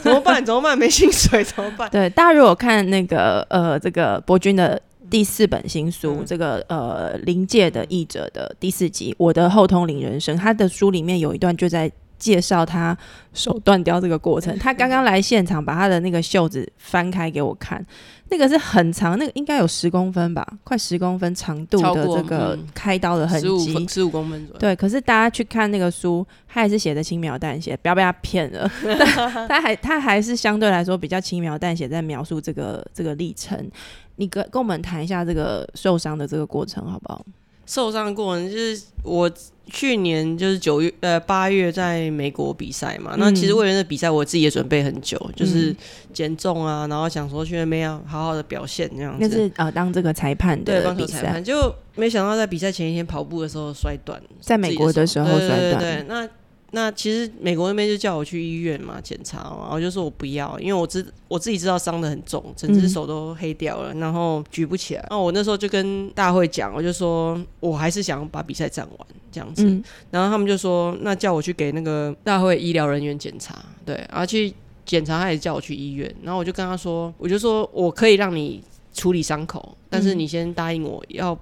[SPEAKER 2] 怎么办？怎么办？没薪水怎么办？*laughs*
[SPEAKER 1] 对，大家如果看那个呃这个博君的第四本新书，这个呃临界的译者的第四集《我的后通灵人生》，他的书里面有一段就在。介绍他手断掉这个过程。他刚刚来现场，把他的那个袖子翻开给我看，那个是很长，那个应该有十公分吧，快十公分长度的这个开刀的痕迹，
[SPEAKER 2] 十五公分左右。
[SPEAKER 1] 对，可是大家去看那个书，他还是写的轻描淡写，不要被他骗了。*laughs* 他还他还是相对来说比较轻描淡写，在描述这个这个历程。你跟跟我们谈一下这个受伤的这个过程，好不好？
[SPEAKER 2] 受伤的过程就是我去年就是九月呃八月在美国比赛嘛，那其实为了那比赛，我自己也准备很久，就是减重啊，然后想说去那边要好好的表现这样子。
[SPEAKER 1] 那是呃当这个裁判的
[SPEAKER 2] 对，当裁判，就没想到在比赛前一天跑步的时候摔断，
[SPEAKER 1] 在美国的时候摔断。
[SPEAKER 2] 对，那。那其实美国那边就叫我去医院嘛检查嘛，我就说我不要，因为我知我自己知道伤的很重，整只手都黑掉了，然后举不起来。那我那时候就跟大会讲，我就说我还是想把比赛战完这样子。然后他们就说，那叫我去给那个大会医疗人员检查，对，然后去检查，他也叫我去医院。然后我就跟他说，我就说我可以让你处理伤口，但是你先答应我要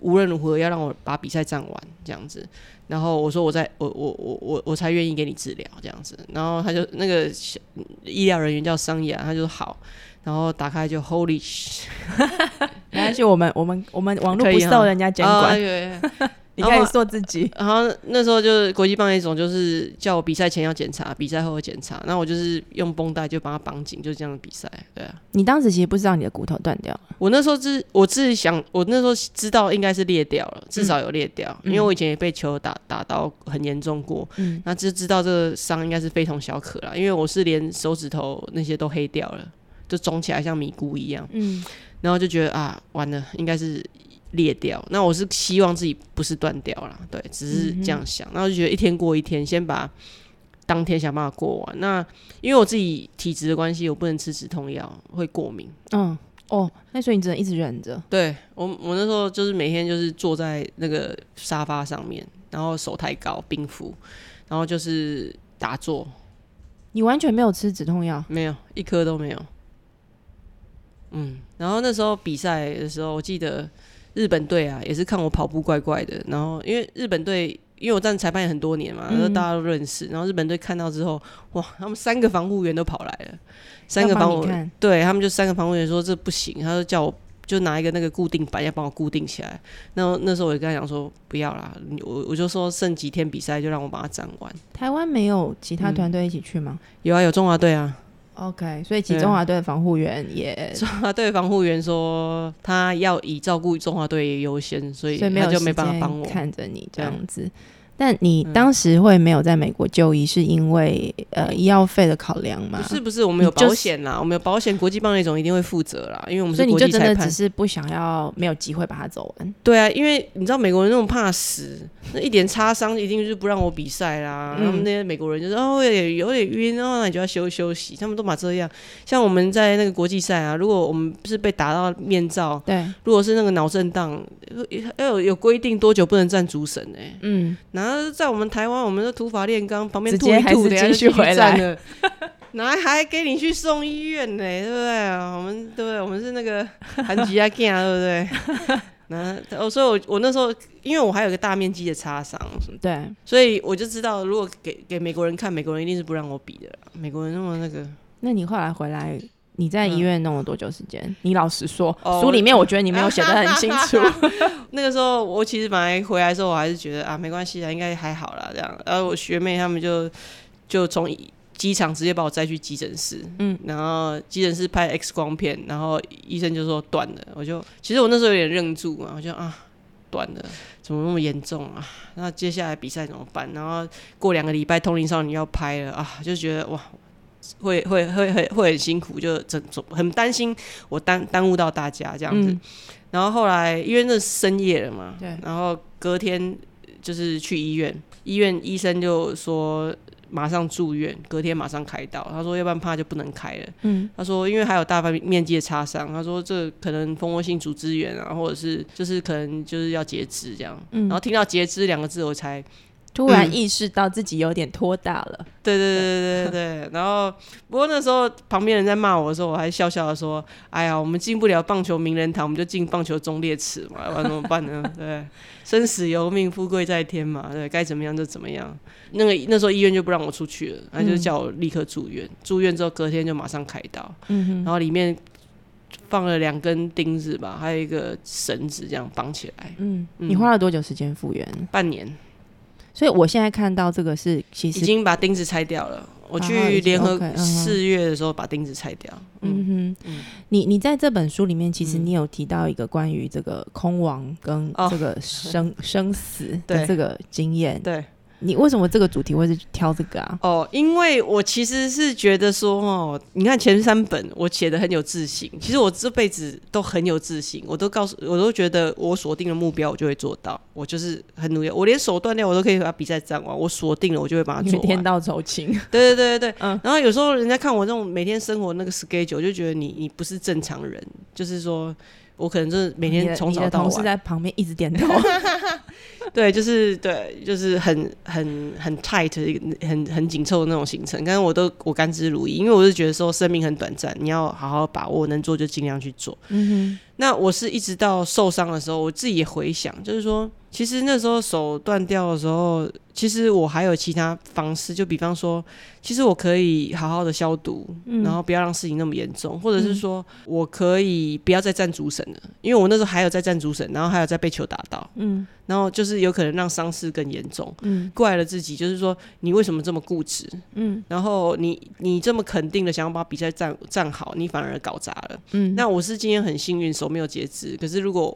[SPEAKER 2] 无论如何要让我把比赛战完这样子。然后我说我在我我我我我才愿意给你治疗这样子，然后他就那个医疗人员叫桑雅，他就说好，然后打开就 Holy，
[SPEAKER 1] 没关系，我们我们我们网络不受人家监管。你可以做自己。
[SPEAKER 2] 然后那时候就是国际棒一种，就是叫我比赛前要检查，比赛后要检查。那我就是用绷带就把它绑紧，就这样比赛。对啊。
[SPEAKER 1] 你当时其实不知道你的骨头断掉。
[SPEAKER 2] 我那时候是，我自己想，我那时候知道应该是裂掉了，至少有裂掉，因为我以前也被球打打到很严重过。嗯。那就知道这个伤应该是非同小可了，因为我是连手指头那些都黑掉了，就肿起来像米糊一样。嗯。然后就觉得啊，完了，应该是。裂掉，那我是希望自己不是断掉了，对，只是这样想，那我就觉得一天过一天，先把当天想办法过完。那因为我自己体质的关系，我不能吃止痛药，会过敏。
[SPEAKER 1] 嗯，哦，那所以你只能一直忍着。
[SPEAKER 2] 对我，我那时候就是每天就是坐在那个沙发上面，然后手抬高冰敷，然后就是打坐。
[SPEAKER 1] 你完全没有吃止痛药？
[SPEAKER 2] 没有，一颗都没有。嗯，然后那时候比赛的时候，我记得。日本队啊，也是看我跑步怪怪的，然后因为日本队，因为我站裁判也很多年嘛，然后大家都认识，然后日本队看到之后，哇，他们三个防护员都跑来了，三个防护员，对他们就三个防护员说这不行，他说叫我就拿一个那个固定板要帮我固定起来，那那时候我就跟他讲说不要啦，我我就说剩几天比赛就让我把它站完。
[SPEAKER 1] 台湾没有其他团队一起去吗？
[SPEAKER 2] 有啊，有中华队啊。
[SPEAKER 1] OK，所以其中华队的防护员也，*laughs*
[SPEAKER 2] 中华队防护员说他要以照顾中华队优先，所以他就没办法帮我
[SPEAKER 1] 看着你这样子。但你当时会没有在美国就医，是因为呃医药费的考量吗？
[SPEAKER 2] 不是不是，我们有保险啦，我们有保险，国际棒那种一定会负责啦，因为我们
[SPEAKER 1] 所以你就真的只是不想要没有机会把它走完。
[SPEAKER 2] 对啊，因为你知道美国人那种怕死，那一点擦伤一定就是不让我比赛啦。他们那些美国人就说哦有点有点晕，然后那你就要休休息。他们都把这样，像我们在那个国际赛啊，如果我们是被打到面罩，
[SPEAKER 1] 对，
[SPEAKER 2] 如果是那个脑震荡，要有有规定多久不能站主审哎，嗯，然后。在我们台湾，我们的土法炼钢，旁边吐一吐，等下就回来了。*laughs* 哪还给你去送医院呢？对不对啊？我们对不对？我们是那个韩吉亚 g 对不对？*laughs* 那我所以，我我那时候，因为我还有个大面积的擦伤，
[SPEAKER 1] 对，
[SPEAKER 2] 所以我就知道，如果给给美国人看，美国人一定是不让我比的。美国人那么那个，
[SPEAKER 1] 那你后来回来？你在医院弄了多久时间？你老实说，书里面我觉得你没有写的很清楚。*laughs*
[SPEAKER 2] 那个时候我其实本来回来的时候，我还是觉得啊，没关系啊，应该还好啦。这样，然后我学妹他们就就从机场直接把我载去急诊室，嗯，然后急诊室拍 X 光片，然后医生就说断了。我就其实我那时候有点愣住嘛，我就啊，断了，怎么那么严重啊？那接下来比赛怎么办？然后过两个礼拜《通灵少女》要拍了啊，就觉得哇。会会会很会很辛苦，就整很担心我耽耽误到大家这样子。然后后来因为那深夜了嘛，
[SPEAKER 1] 对，
[SPEAKER 2] 然后隔天就是去医院，医院医生就说。马上住院，隔天马上开刀。他说，要不然怕就不能开了。嗯，他说，因为还有大半面积的擦伤。他说，这可能蜂窝性组织炎啊，或者是就是可能就是要截肢这样。嗯，然后听到截肢两个字，我才。
[SPEAKER 1] 突然意识到自己有点拖大了，
[SPEAKER 2] 对对对对对 *laughs* 然后不过那时候旁边人在骂我的时候，我还笑笑的说：“哎呀，我们进不了棒球名人堂，我们就进棒球忠烈祠嘛，*laughs* 要怎么办呢？对，生死由命，富贵在天嘛，对，该怎么样就怎么样。那个那时候医院就不让我出去了，他就叫我立刻住院。住院之后隔天就马上开刀，然后里面放了两根钉子吧，还有一个绳子这样绑起来。
[SPEAKER 1] 嗯，你花了多久时间复原？
[SPEAKER 2] 半年。
[SPEAKER 1] 所以我现在看到这个是，其实
[SPEAKER 2] 已经把钉子拆掉了。我去联合四月的时候把钉子拆掉。
[SPEAKER 1] 嗯哼，你你在这本书里面，其实你有提到一个关于这个空亡跟这个生 *laughs* 生死的这个经验。
[SPEAKER 2] 对。
[SPEAKER 1] 你为什么这个主题会是挑这个啊？
[SPEAKER 2] 哦，因为我其实是觉得说，哦，你看前三本我写的很有自信，其实我这辈子都很有自信，我都告诉，我都觉得我锁定了目标，我就会做到，我就是很努力，我连手断掉我都可以把比赛战完，我锁定了，我就会把它做
[SPEAKER 1] 天道酬勤。
[SPEAKER 2] 对对对对对，*laughs* 嗯。然后有时候人家看我这种每天生活那个 schedule，就觉得你你不是正常人，就是说。我可能就是每天从早到晚，
[SPEAKER 1] 同事在旁边一直点头。
[SPEAKER 2] 对，就是对，就是很很很 tight 很很紧凑的那种行程。但是我都我甘之如饴，因为我是觉得说生命很短暂，你要好好把握，能做就尽量去做。嗯哼。那我是一直到受伤的时候，我自己也回想，就是说。其实那时候手断掉的时候，其实我还有其他方式，就比方说，其实我可以好好的消毒，然后不要让事情那么严重，或者是说我可以不要再站主审了，因为我那时候还有在站主审，然后还有在被球打到，嗯，然后就是有可能让伤势更严重，嗯，怪了自己，就是说你为什么这么固执，嗯，然后你你这么肯定的想要把比赛站站好，你反而搞砸了，嗯，那我是今天很幸运手没有截肢，可是如果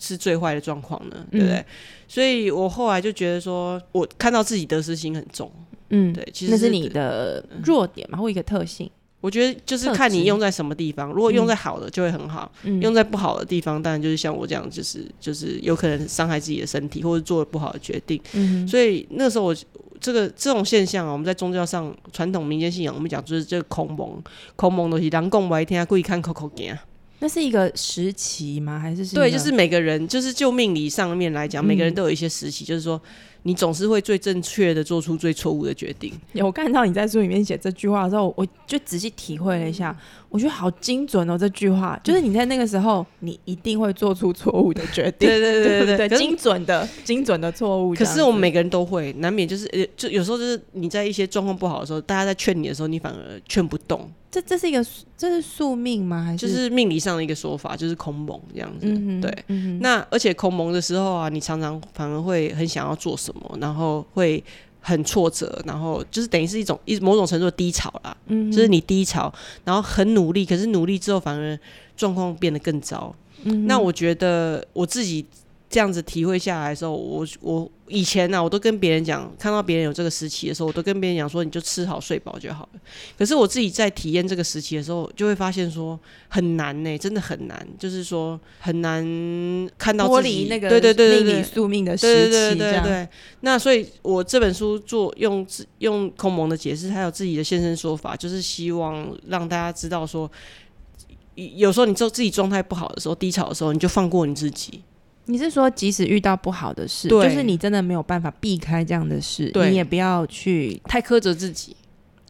[SPEAKER 2] 是最坏的状况呢，对不对？所以我后来就觉得说，我看到自己得失心很重，嗯，对，其实
[SPEAKER 1] 那是你的弱点嘛，或一个特性。
[SPEAKER 2] 我觉得就是看你用在什么地方，如果用在好的就会很好，用在不好的地方，当然就是像我这样，就是就是有可能伤害自己的身体，或者做了不好的决定。嗯，所以那时候我这个这种现象啊，我们在宗教上传统民间信仰，我们讲就是这个空蒙，空蒙东西，人共白天故意看口口惊。
[SPEAKER 1] 那是一个时期吗？还是
[SPEAKER 2] 对，就是每个人，就是就命理上面来讲，每个人都有一些时期，就是说。你总是会最正确的做出最错误的决定。
[SPEAKER 1] 有看到你在书里面写这句话的时候，我就仔细体会了一下，我觉得好精准哦。这句话就是你在那个时候，你一定会做出错误的决定。
[SPEAKER 2] 对对对对
[SPEAKER 1] 对，精准的精准的错误。
[SPEAKER 2] 可是我们每个人都会，难免就是呃，就有时候就是你在一些状况不好的时候，大家在劝你的时候，你反而劝不动。
[SPEAKER 1] 这这是一个这是宿命吗？还是
[SPEAKER 2] 就是命理上的一个说法，就是空蒙这样子。对，那而且空蒙的时候啊，你常常反而会很想要做什么，然后会很挫折，然后就是等于是一种一某种程度的低潮啦。嗯，就是你低潮，然后很努力，可是努力之后反而状况变得更糟。嗯，那我觉得我自己。这样子体会下来的时候，我我以前呢，我都跟别人讲，看到别人有这个时期的时候，我都跟别人讲说，你就吃好睡饱就好了。可是我自己在体验这个时期的时候，就会发现说很难呢，真的很难，就是说很难看到
[SPEAKER 1] 脱离那个
[SPEAKER 2] 对对对对
[SPEAKER 1] 对宿命的时期
[SPEAKER 2] 对对对。那所以，我这本书做用用空蒙的解释，还有自己的现身说法，就是希望让大家知道说，有时候你做自己状态不好的时候，低潮的时候，你就放过你自己。
[SPEAKER 1] 你是说，即使遇到不好的事，就是你真的没有办法避开这样的事，你也不要去
[SPEAKER 2] 太苛责自己。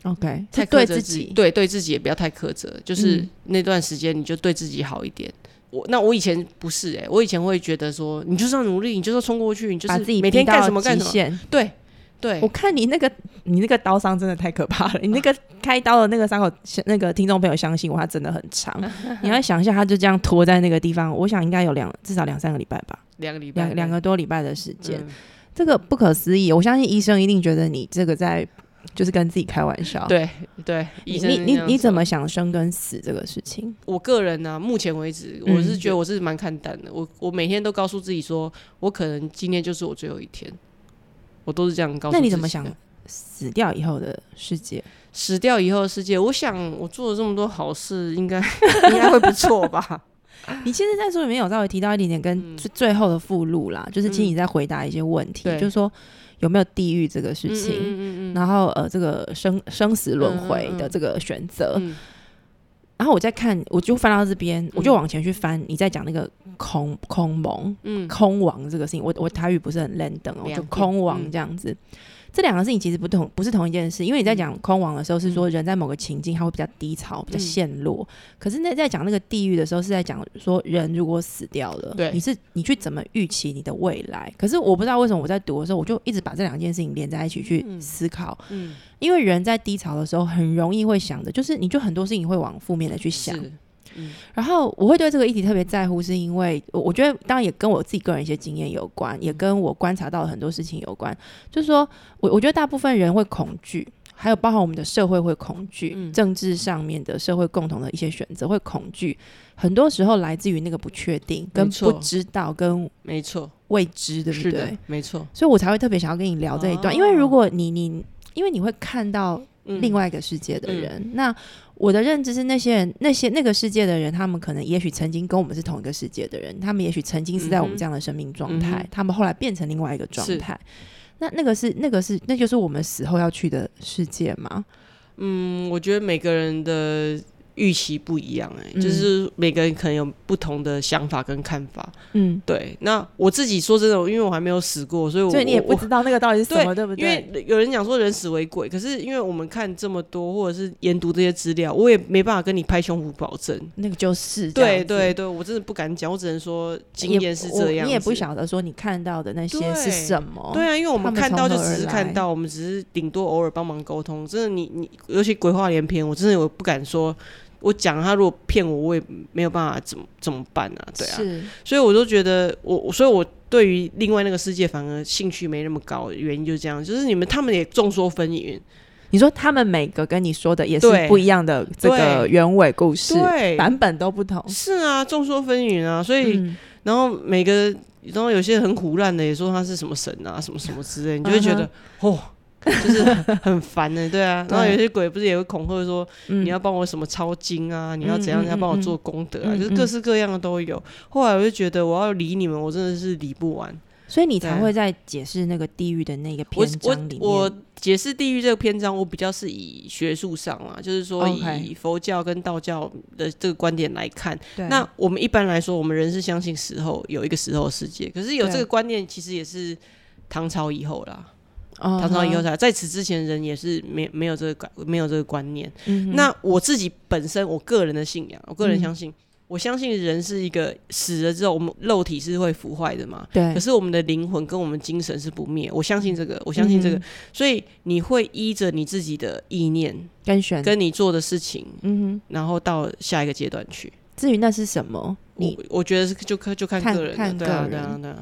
[SPEAKER 1] OK，
[SPEAKER 2] 太
[SPEAKER 1] 对自己，
[SPEAKER 2] 对对自己也不要太苛责。就是那段时间，你就对自己好一点。我那我以前不是哎，我以前会觉得说，你就是要努力，你就是要冲过去，你就是每天干什么干什么，对。对，
[SPEAKER 1] 我看你那个，你那个刀伤真的太可怕了。*laughs* 你那个开刀的那个伤口，那个听众朋友相信我，它真的很长。*laughs* 你要想一下，他就这样拖在那个地方，我想应该有两至少两三个礼拜吧，
[SPEAKER 2] 两个礼拜，
[SPEAKER 1] 两两个多礼拜的时间，这个不可思议。我相信医生一定觉得你这个在就是跟自己开玩笑。
[SPEAKER 2] 对对，
[SPEAKER 1] 你你你怎么想生跟死这个事情？
[SPEAKER 2] 我个人呢，目前为止，我是觉得我是蛮看淡的。我我每天都告诉自己说，我可能今天就是我最后一天。我都是这样告诉。
[SPEAKER 1] 那你怎么想死掉以后的世界。
[SPEAKER 2] 死掉以后的世界，我想我做了这么多好事，应该 *laughs* 应该会不错吧？*laughs*
[SPEAKER 1] 你其实，在书里面有稍微提到一点点跟最最后的附录啦，就是请你在回答一些问题，就是说有没有地狱这个事情，然后呃，这个生生死轮回的这个选择。然后我再看，我就翻到这边，我就往前去翻，你在讲那个空空蒙，嗯，空王这个事情，我我台语不是很认得哦，就空王这样子。这两个事情其实不同，不是同一件事。因为你在讲空亡的时候，是说人在某个情境他会比较低潮、比较陷落。可是那在讲那个地狱的时候，是在讲说人如果死掉了，
[SPEAKER 2] 对，
[SPEAKER 1] 你是你去怎么预期你的未来？可是我不知道为什么我在读的时候，我就一直把这两件事情连在一起去思考。嗯，因为人在低潮的时候，很容易会想的，就是你就很多事情会往负面的去想。然后我会对这个议题特别在乎，是因为我觉得当然也跟我自己个人一些经验有关，也跟我观察到很多事情有关。就是说我我觉得大部分人会恐惧，还有包含我们的社会会恐惧，政治上面的社会共同的一些选择会恐惧，很多时候来自于那个不确定、跟不知道、跟
[SPEAKER 2] 没错
[SPEAKER 1] 未知，对不对？
[SPEAKER 2] 没错，
[SPEAKER 1] 所以我才会特别想要跟你聊这一段，因为如果你你因为你会看到另外一个世界的人，那。我的认知是，那些人、那些那个世界的人，他们可能也许曾经跟我们是同一个世界的人，他们也许曾经是在我们这样的生命状态，他们后来变成另外一个状态。那那个是那个是那就是我们死后要去的世界吗？
[SPEAKER 2] 嗯，我觉得每个人的。预期不一样哎，就是每个人可能有不同的想法跟看法。嗯，对。那我自己说真的，因为我还没有死过，所以
[SPEAKER 1] 所以你也不知道那个到底是什么，对不
[SPEAKER 2] 对？因为有人讲说人死为鬼，可是因为我们看这么多，或者是研读这些资料，我也没办法跟你拍胸脯保证
[SPEAKER 1] 那个就是。
[SPEAKER 2] 对对对，我真的不敢讲，我只能说经验是这样。
[SPEAKER 1] 你也不晓得说你看到的那些是什么。
[SPEAKER 2] 对啊，因为我们看到就只是看到，我们只是顶多偶尔帮忙沟通。真的，你你尤其鬼话连篇，我真的我不敢说。我讲他如果骗我，我也没有办法怎么怎么办呢？对啊，所以我都觉得我，所以我对于另外那个世界反而兴趣没那么高，原因就是这样，就是你们他们也众说纷纭。
[SPEAKER 1] 你说他们每个跟你说的也是不一样的这个原委故事，版本都不同。
[SPEAKER 2] 是啊，众说纷纭啊，所以然后每个然后有些很胡乱的也说他是什么神啊，什么什么之类，你就会觉得哦。就是 *laughs* 很烦的，对啊。然后有些鬼不是也会恐吓说，你要帮我什么抄经啊，你要怎样，你要帮我做功德啊，就是各式各样的都有。后来我就觉得，我要理你们，我真的是理不完。
[SPEAKER 1] 所以你才会在解释那个地狱的那个篇章里面。
[SPEAKER 2] 我解释地狱这个篇章，我比较是以学术上啊，就是说以佛教跟道教的这个观点来看。那我们一般来说，我们人是相信死后有一个死后世界，可是有这个观念，其实也是唐朝以后啦。唐朝以后才，在此之前人也是没没有这个感，没有这个观念。那我自己本身，我个人的信仰，我个人相信，我相信人是一个死了之后，我们肉体是会腐坏的嘛？
[SPEAKER 1] 对。
[SPEAKER 2] 可是我们的灵魂跟我们精神是不灭，我相信这个，我相信这个。所以你会依着你自己的意念
[SPEAKER 1] 跟选，
[SPEAKER 2] 跟你做的事情，嗯哼，然后到下一个阶段去。
[SPEAKER 1] 至于那是什么，你
[SPEAKER 2] 我觉得是就看就看个人，
[SPEAKER 1] 看
[SPEAKER 2] 个人。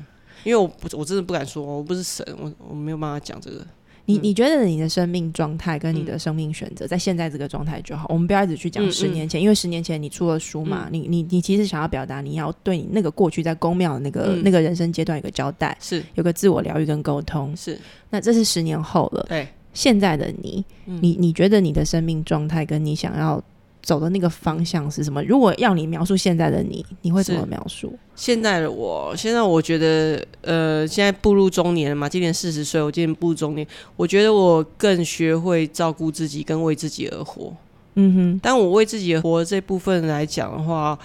[SPEAKER 2] 因为我不，我真的不敢说，我不是神，我我没有办法讲这个。
[SPEAKER 1] 你你觉得你的生命状态跟你的生命选择，在现在这个状态就好。我们不要一直去讲十年前，因为十年前你出了书嘛，你你你其实想要表达，你要对你那个过去在公庙的那个那个人生阶段有个交代，
[SPEAKER 2] 是
[SPEAKER 1] 有个自我疗愈跟沟通。
[SPEAKER 2] 是，
[SPEAKER 1] 那这是十年后了。
[SPEAKER 2] 对，
[SPEAKER 1] 现在的你，你你觉得你的生命状态跟你想要。走的那个方向是什么？如果要你描述现在的你，你会怎么描述？
[SPEAKER 2] 现在的我，现在我觉得，呃，现在步入中年了嘛，今年四十岁，我今年步入中年，我觉得我更学会照顾自己，跟为自己而活。嗯哼，但我为自己而活这部分来讲的话，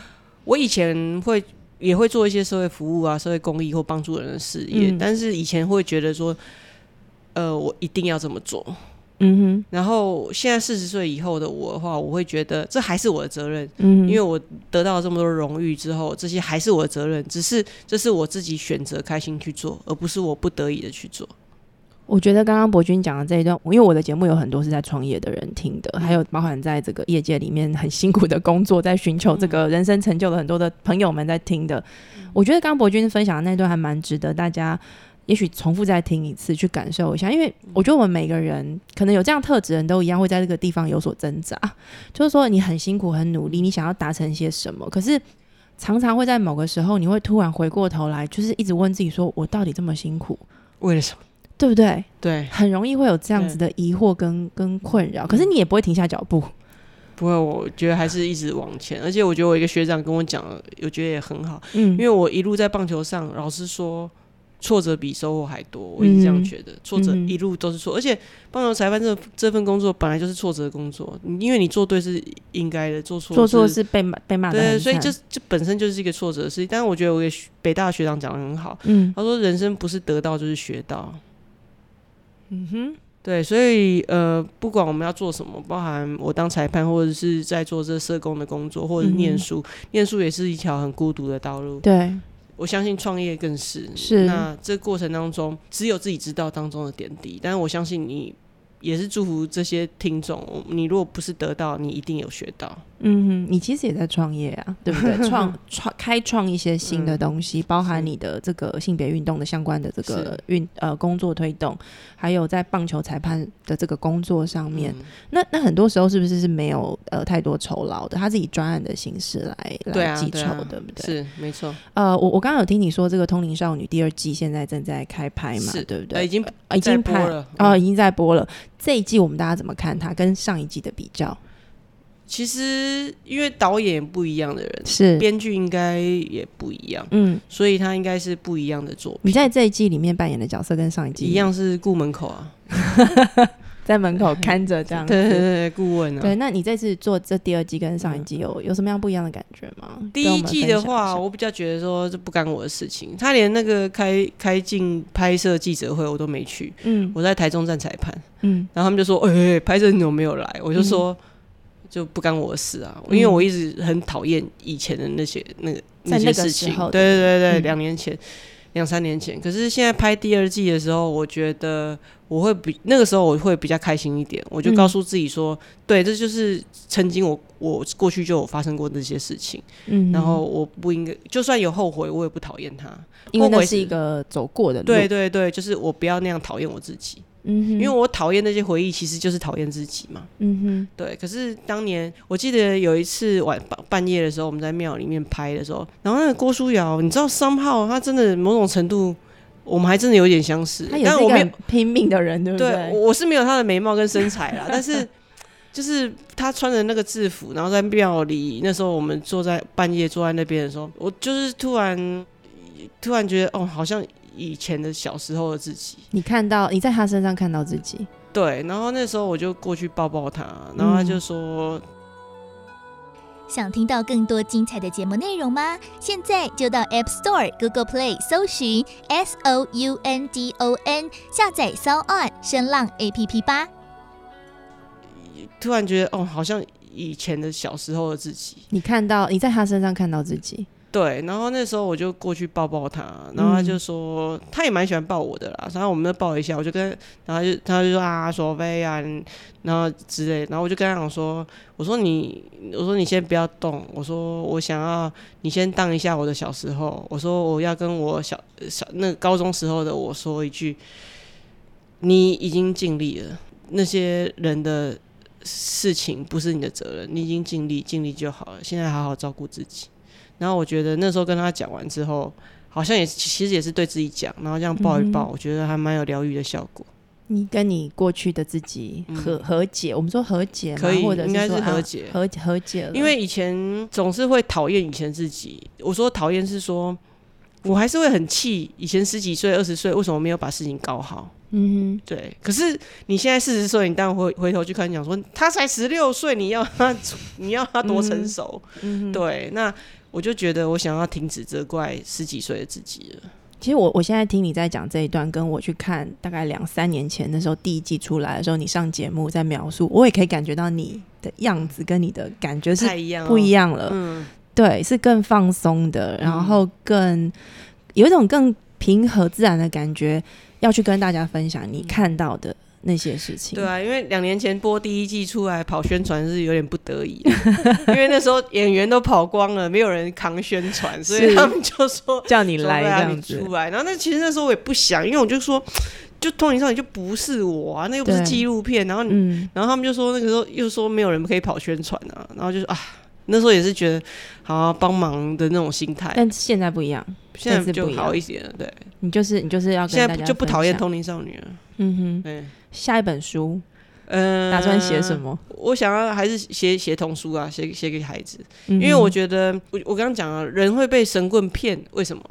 [SPEAKER 2] 我以前会也会做一些社会服务啊、社会公益或帮助人的事业，但是以前会觉得说，呃，我一定要这么做。嗯哼，然后现在四十岁以后的我的话，我会觉得这还是我的责任，嗯，因为我得到了这么多荣誉之后，这些还是我的责任，只是这是我自己选择开心去做，而不是我不得已的去做。
[SPEAKER 1] 我觉得刚刚博君讲的这一段，因为我的节目有很多是在创业的人听的，还有包含在这个业界里面很辛苦的工作，在寻求这个人生成就的很多的朋友们在听的，我觉得刚刚博君分享的那段还蛮值得大家。也许重复再听一次，去感受一下，因为我觉得我们每个人可能有这样特质的人都一样，会在这个地方有所挣扎。就是说，你很辛苦、很努力，你想要达成些什么，可是常常会在某个时候，你会突然回过头来，就是一直问自己：说我到底这么辛苦，
[SPEAKER 2] 为了什么？
[SPEAKER 1] 对不对？
[SPEAKER 2] 对，
[SPEAKER 1] 很容易会有这样子的疑惑跟跟困扰，可是你也不会停下脚步。
[SPEAKER 2] 不会，我觉得还是一直往前，而且我觉得我一个学长跟我讲，我觉得也很好，嗯，因为我一路在棒球上，老师说。挫折比收获还多，我一直这样觉得。挫折一路都是错，而且棒球裁判这这份工作本来就是挫折的工作，因为你做对是应该的，做错
[SPEAKER 1] 做错是被骂被骂的。
[SPEAKER 2] 对，所以这这本身就是一个挫折的事情。但是我觉得我给北大学长讲的很好，嗯，他说人生不是得到就是学到。嗯哼，对，所以呃，不管我们要做什么，包含我当裁判，或者是在做这社工的工作，或者念书，念书也是一条很孤独的道路。
[SPEAKER 1] 对。
[SPEAKER 2] 我相信创业更是
[SPEAKER 1] 是，
[SPEAKER 2] 那这过程当中只有自己知道当中的点滴，但是我相信你也是祝福这些听众，你如果不是得到，你一定有学到。
[SPEAKER 1] 嗯哼，你其实也在创业啊，对不对？*laughs* 创创开创一些新的东西，包含你的这个性别运动的相关的这个运呃工作推动，还有在棒球裁判的这个工作上面，那那很多时候是不是是没有呃太多酬劳的？他是以专案的形式来来计酬，对不对？
[SPEAKER 2] 是没错。
[SPEAKER 1] 呃，我我刚刚有听你说这个《通灵少女》第二季现在正在开拍嘛，对不对？
[SPEAKER 2] 已经
[SPEAKER 1] 已经
[SPEAKER 2] 拍了
[SPEAKER 1] 哦，已经在播了。这一季我们大家怎么看它跟上一季的比较？
[SPEAKER 2] 其实，因为导演不一样的人，
[SPEAKER 1] 是
[SPEAKER 2] 编剧应该也不一样，嗯，所以他应该是不一样的作品。
[SPEAKER 1] 你在这一季里面扮演的角色跟上一季
[SPEAKER 2] 一样，是顾门口啊，*laughs*
[SPEAKER 1] 在门口看着这样。*laughs*
[SPEAKER 2] 对对对，顾问啊。
[SPEAKER 1] 对，那你这次做这第二季跟上一季有有什么样不一样的感觉吗？
[SPEAKER 2] 第一季的话，我比较觉得说这不干我的事情，他连那个开开镜拍摄记者会我都没去，嗯，我在台中站裁判，嗯，然后他们就说，哎，拍摄你怎么没有来？我就说。就不干我的事啊，因为我一直很讨厌以前的那些那个那些事情。对对对对，两年前、两三年前。可是现在拍第二季的时候，我觉得我会比那个时候我会比较开心一点。我就告诉自己说，对，这就是曾经我我过去就有发生过那些事情。嗯，然后我不应该，就算有后悔，我也不讨厌他，
[SPEAKER 1] 因为那是一个走过的路。
[SPEAKER 2] 对对对，就是我不要那样讨厌我自己。嗯哼，因为我讨厌那些回忆，其实就是讨厌自己嘛。嗯哼，对。可是当年我记得有一次晚半半夜的时候，我们在庙里面拍的时候，然后那个郭书瑶，你知道三号他真的某种程度，我们还真的有点相似。
[SPEAKER 1] 他也是一个拼命的人，对不
[SPEAKER 2] 对？我是没有他的眉毛跟身材啦，*laughs* 但是就是他穿着那个制服，然后在庙里，那时候我们坐在半夜坐在那边的时候，我就是突然突然觉得，哦，好像。以前的小时候的自己，
[SPEAKER 1] 你看到你在他身上看到自己，
[SPEAKER 2] 对，然后那时候我就过去抱抱他，然后他就说：“
[SPEAKER 3] 想听到更多精彩的节目内容吗？现在就到 App Store、Google Play 搜寻 S O U N D O N，下载 So On 声浪 A P P 吧。”
[SPEAKER 2] 突然觉得，哦，好像以前的小时候的自己，
[SPEAKER 1] 你看到你在他身上看到自己。
[SPEAKER 2] 对，然后那时候我就过去抱抱他，然后他就说他也蛮喜欢抱我的啦，然后我们就抱一下，我就跟，然后就他就说啊，索菲啊，然后之类，然后我就跟他讲说，我说你，我说你先不要动，我说我想要你先当一下我的小时候，我说我要跟我小小那高中时候的我说一句，你已经尽力了，那些人的事情不是你的责任，你已经尽力尽力就好了，现在好好照顾自己。然后我觉得那时候跟他讲完之后，好像也其实也是对自己讲，然后这样抱一抱，我觉得还蛮有疗愈的效果。
[SPEAKER 1] 你跟你过去的自己和和解，我们说和解，
[SPEAKER 2] 可以，
[SPEAKER 1] 或者
[SPEAKER 2] 应该是和解，
[SPEAKER 1] 和和解了。
[SPEAKER 2] 因为以前总是会讨厌以前自己，我说讨厌是说，我还是会很气以前十几岁、二十岁为什么没有把事情搞好。嗯哼，对。可是你现在四十岁，你当然回回头去看，讲说他才十六岁，你要他，*laughs* 你要他多成熟？嗯对，那。我就觉得我想要停止责怪十几岁的自己了。
[SPEAKER 1] 其实我我现在听你在讲这一段，跟我去看大概两三年前的时候第一季出来的时候，你上节目在描述，我也可以感觉到你的样子跟你的感觉是不一样了。嗯，对，是更放松的，然后更有一种更平和自然的感觉，要去跟大家分享你看到的。那些事情，
[SPEAKER 2] 对啊，因为两年前播第一季出来跑宣传是有点不得已，*laughs* 因为那时候演员都跑光了，没有人扛宣传，所以他们就说 *laughs*
[SPEAKER 1] 叫你来这样
[SPEAKER 2] 子出来。然后那其实那时候我也不想，因为我就说，就《通灵少女》就不是我啊，那又不是纪录片。然后，嗯然后他们就说那个时候又说没有人可以跑宣传啊，然后就说啊，那时候也是觉得好帮忙的那种心态，
[SPEAKER 1] 但现在不一样，
[SPEAKER 2] 现在就好一点了。对，
[SPEAKER 1] 你就是你就是要
[SPEAKER 2] 现在就不讨厌通灵少女了。
[SPEAKER 1] 嗯哼，对，下一本书，
[SPEAKER 2] 嗯，
[SPEAKER 1] 打算写什么？
[SPEAKER 2] 我想要还是写写童书啊，写写给孩子，因为我觉得我我刚刚讲了，人会被神棍骗，为什么？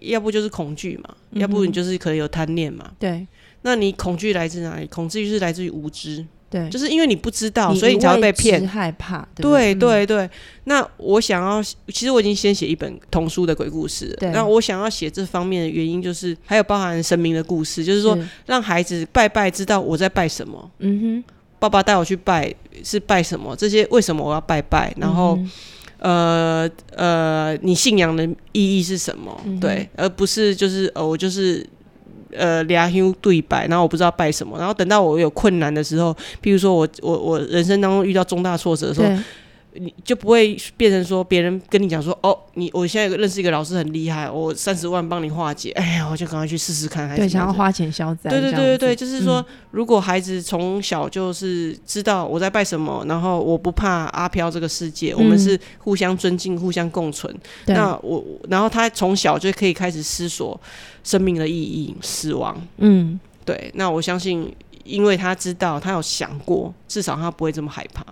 [SPEAKER 2] 要不就是恐惧嘛，要不你就是可能有贪念嘛。
[SPEAKER 1] 对，
[SPEAKER 2] 那你恐惧来自哪里？恐惧是来自于无知。
[SPEAKER 1] 对，
[SPEAKER 2] 就是因为你不知道，所以你才会被骗，
[SPEAKER 1] 害怕。
[SPEAKER 2] 对对对。那我想要，其实我已经先写一本童书的鬼故事。
[SPEAKER 1] 对。
[SPEAKER 2] 那我想要写这方面的原因，就是还有包含神明的故事，就是说让孩子拜拜，知道我在拜什么。嗯哼。爸爸带我去拜是拜什么？这些为什么我要拜拜？然后，呃呃，你信仰的意义是什么？对，而不是就是呃，我就是。呃，俩兄对拜，然后我不知道拜什么，然后等到我有困难的时候，譬如说我我我人生当中遇到重大挫折的时候。你就不会变成说别人跟你讲说哦，你我现在认识一个老师很厉害，我三十万帮你化解，哎呀，我就赶快去试试看。
[SPEAKER 1] 对，想要花钱消灾。
[SPEAKER 2] 对对对对对，就是说，如果孩子从小就是知道我在拜什么，然后我不怕阿飘这个世界，我们是互相尊敬、互相共存。那我，然后他从小就可以开始思索生命的意义、死亡。嗯，对。那我相信，因为他知道，他有想过，至少他不会这么害怕。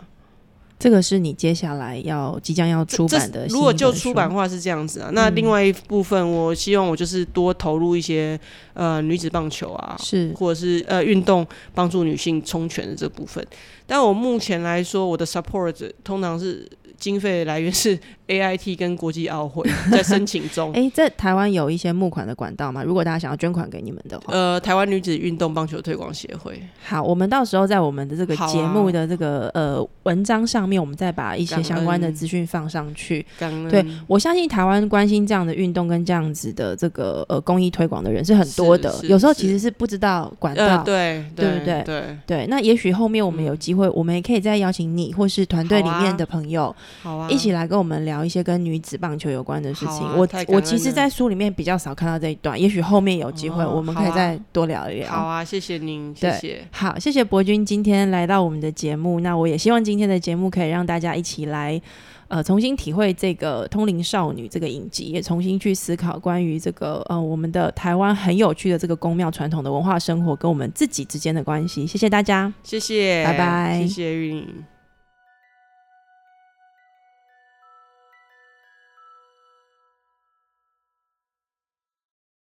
[SPEAKER 1] 这个是你接下来要即将要出版的。
[SPEAKER 2] 如果就出版话是这样子啊，那另外一部分，我希望我就是多投入一些呃女子棒球啊，
[SPEAKER 1] 是
[SPEAKER 2] 或者是呃运动帮助女性充权的这部分。但我目前来说，我的 support 通常是。经费来源是 A I T 跟国际奥会在申请中。*laughs*
[SPEAKER 1] 哎，在台湾有一些募款的管道吗？如果大家想要捐款给你们的话，
[SPEAKER 2] 呃，台湾女子运动棒球推广协会。
[SPEAKER 1] 好，我们到时候在我们的这个节目的这个呃文章上面，我们再把一些相关的资讯放上去。对，我相信台湾关心这样的运动跟这样子的这个呃公益推广的人是很多的。有时候其实是不知道管道，
[SPEAKER 2] 对
[SPEAKER 1] 对
[SPEAKER 2] 不对？对
[SPEAKER 1] 对。那也许后面我们有机会，我们也可以再邀请你或是团队里面的朋友。
[SPEAKER 2] 好啊，
[SPEAKER 1] 一起来跟我们聊一些跟女子棒球有关的事情。我我其实，在书里面比较少看到这一段，也许后面有机会，我们可以再多聊一聊。
[SPEAKER 2] 好啊，谢谢您，谢谢。
[SPEAKER 1] 好，谢谢博君今天来到我们的节目。那我也希望今天的节目可以让大家一起来，呃，重新体会这个《通灵少女》这个影集，也重新去思考关于这个呃我们的台湾很有趣的这个宫庙传统的文化生活跟我们自己之间的关系。谢谢大家，
[SPEAKER 2] 谢谢，
[SPEAKER 1] 拜拜，
[SPEAKER 2] 谢谢玉玲。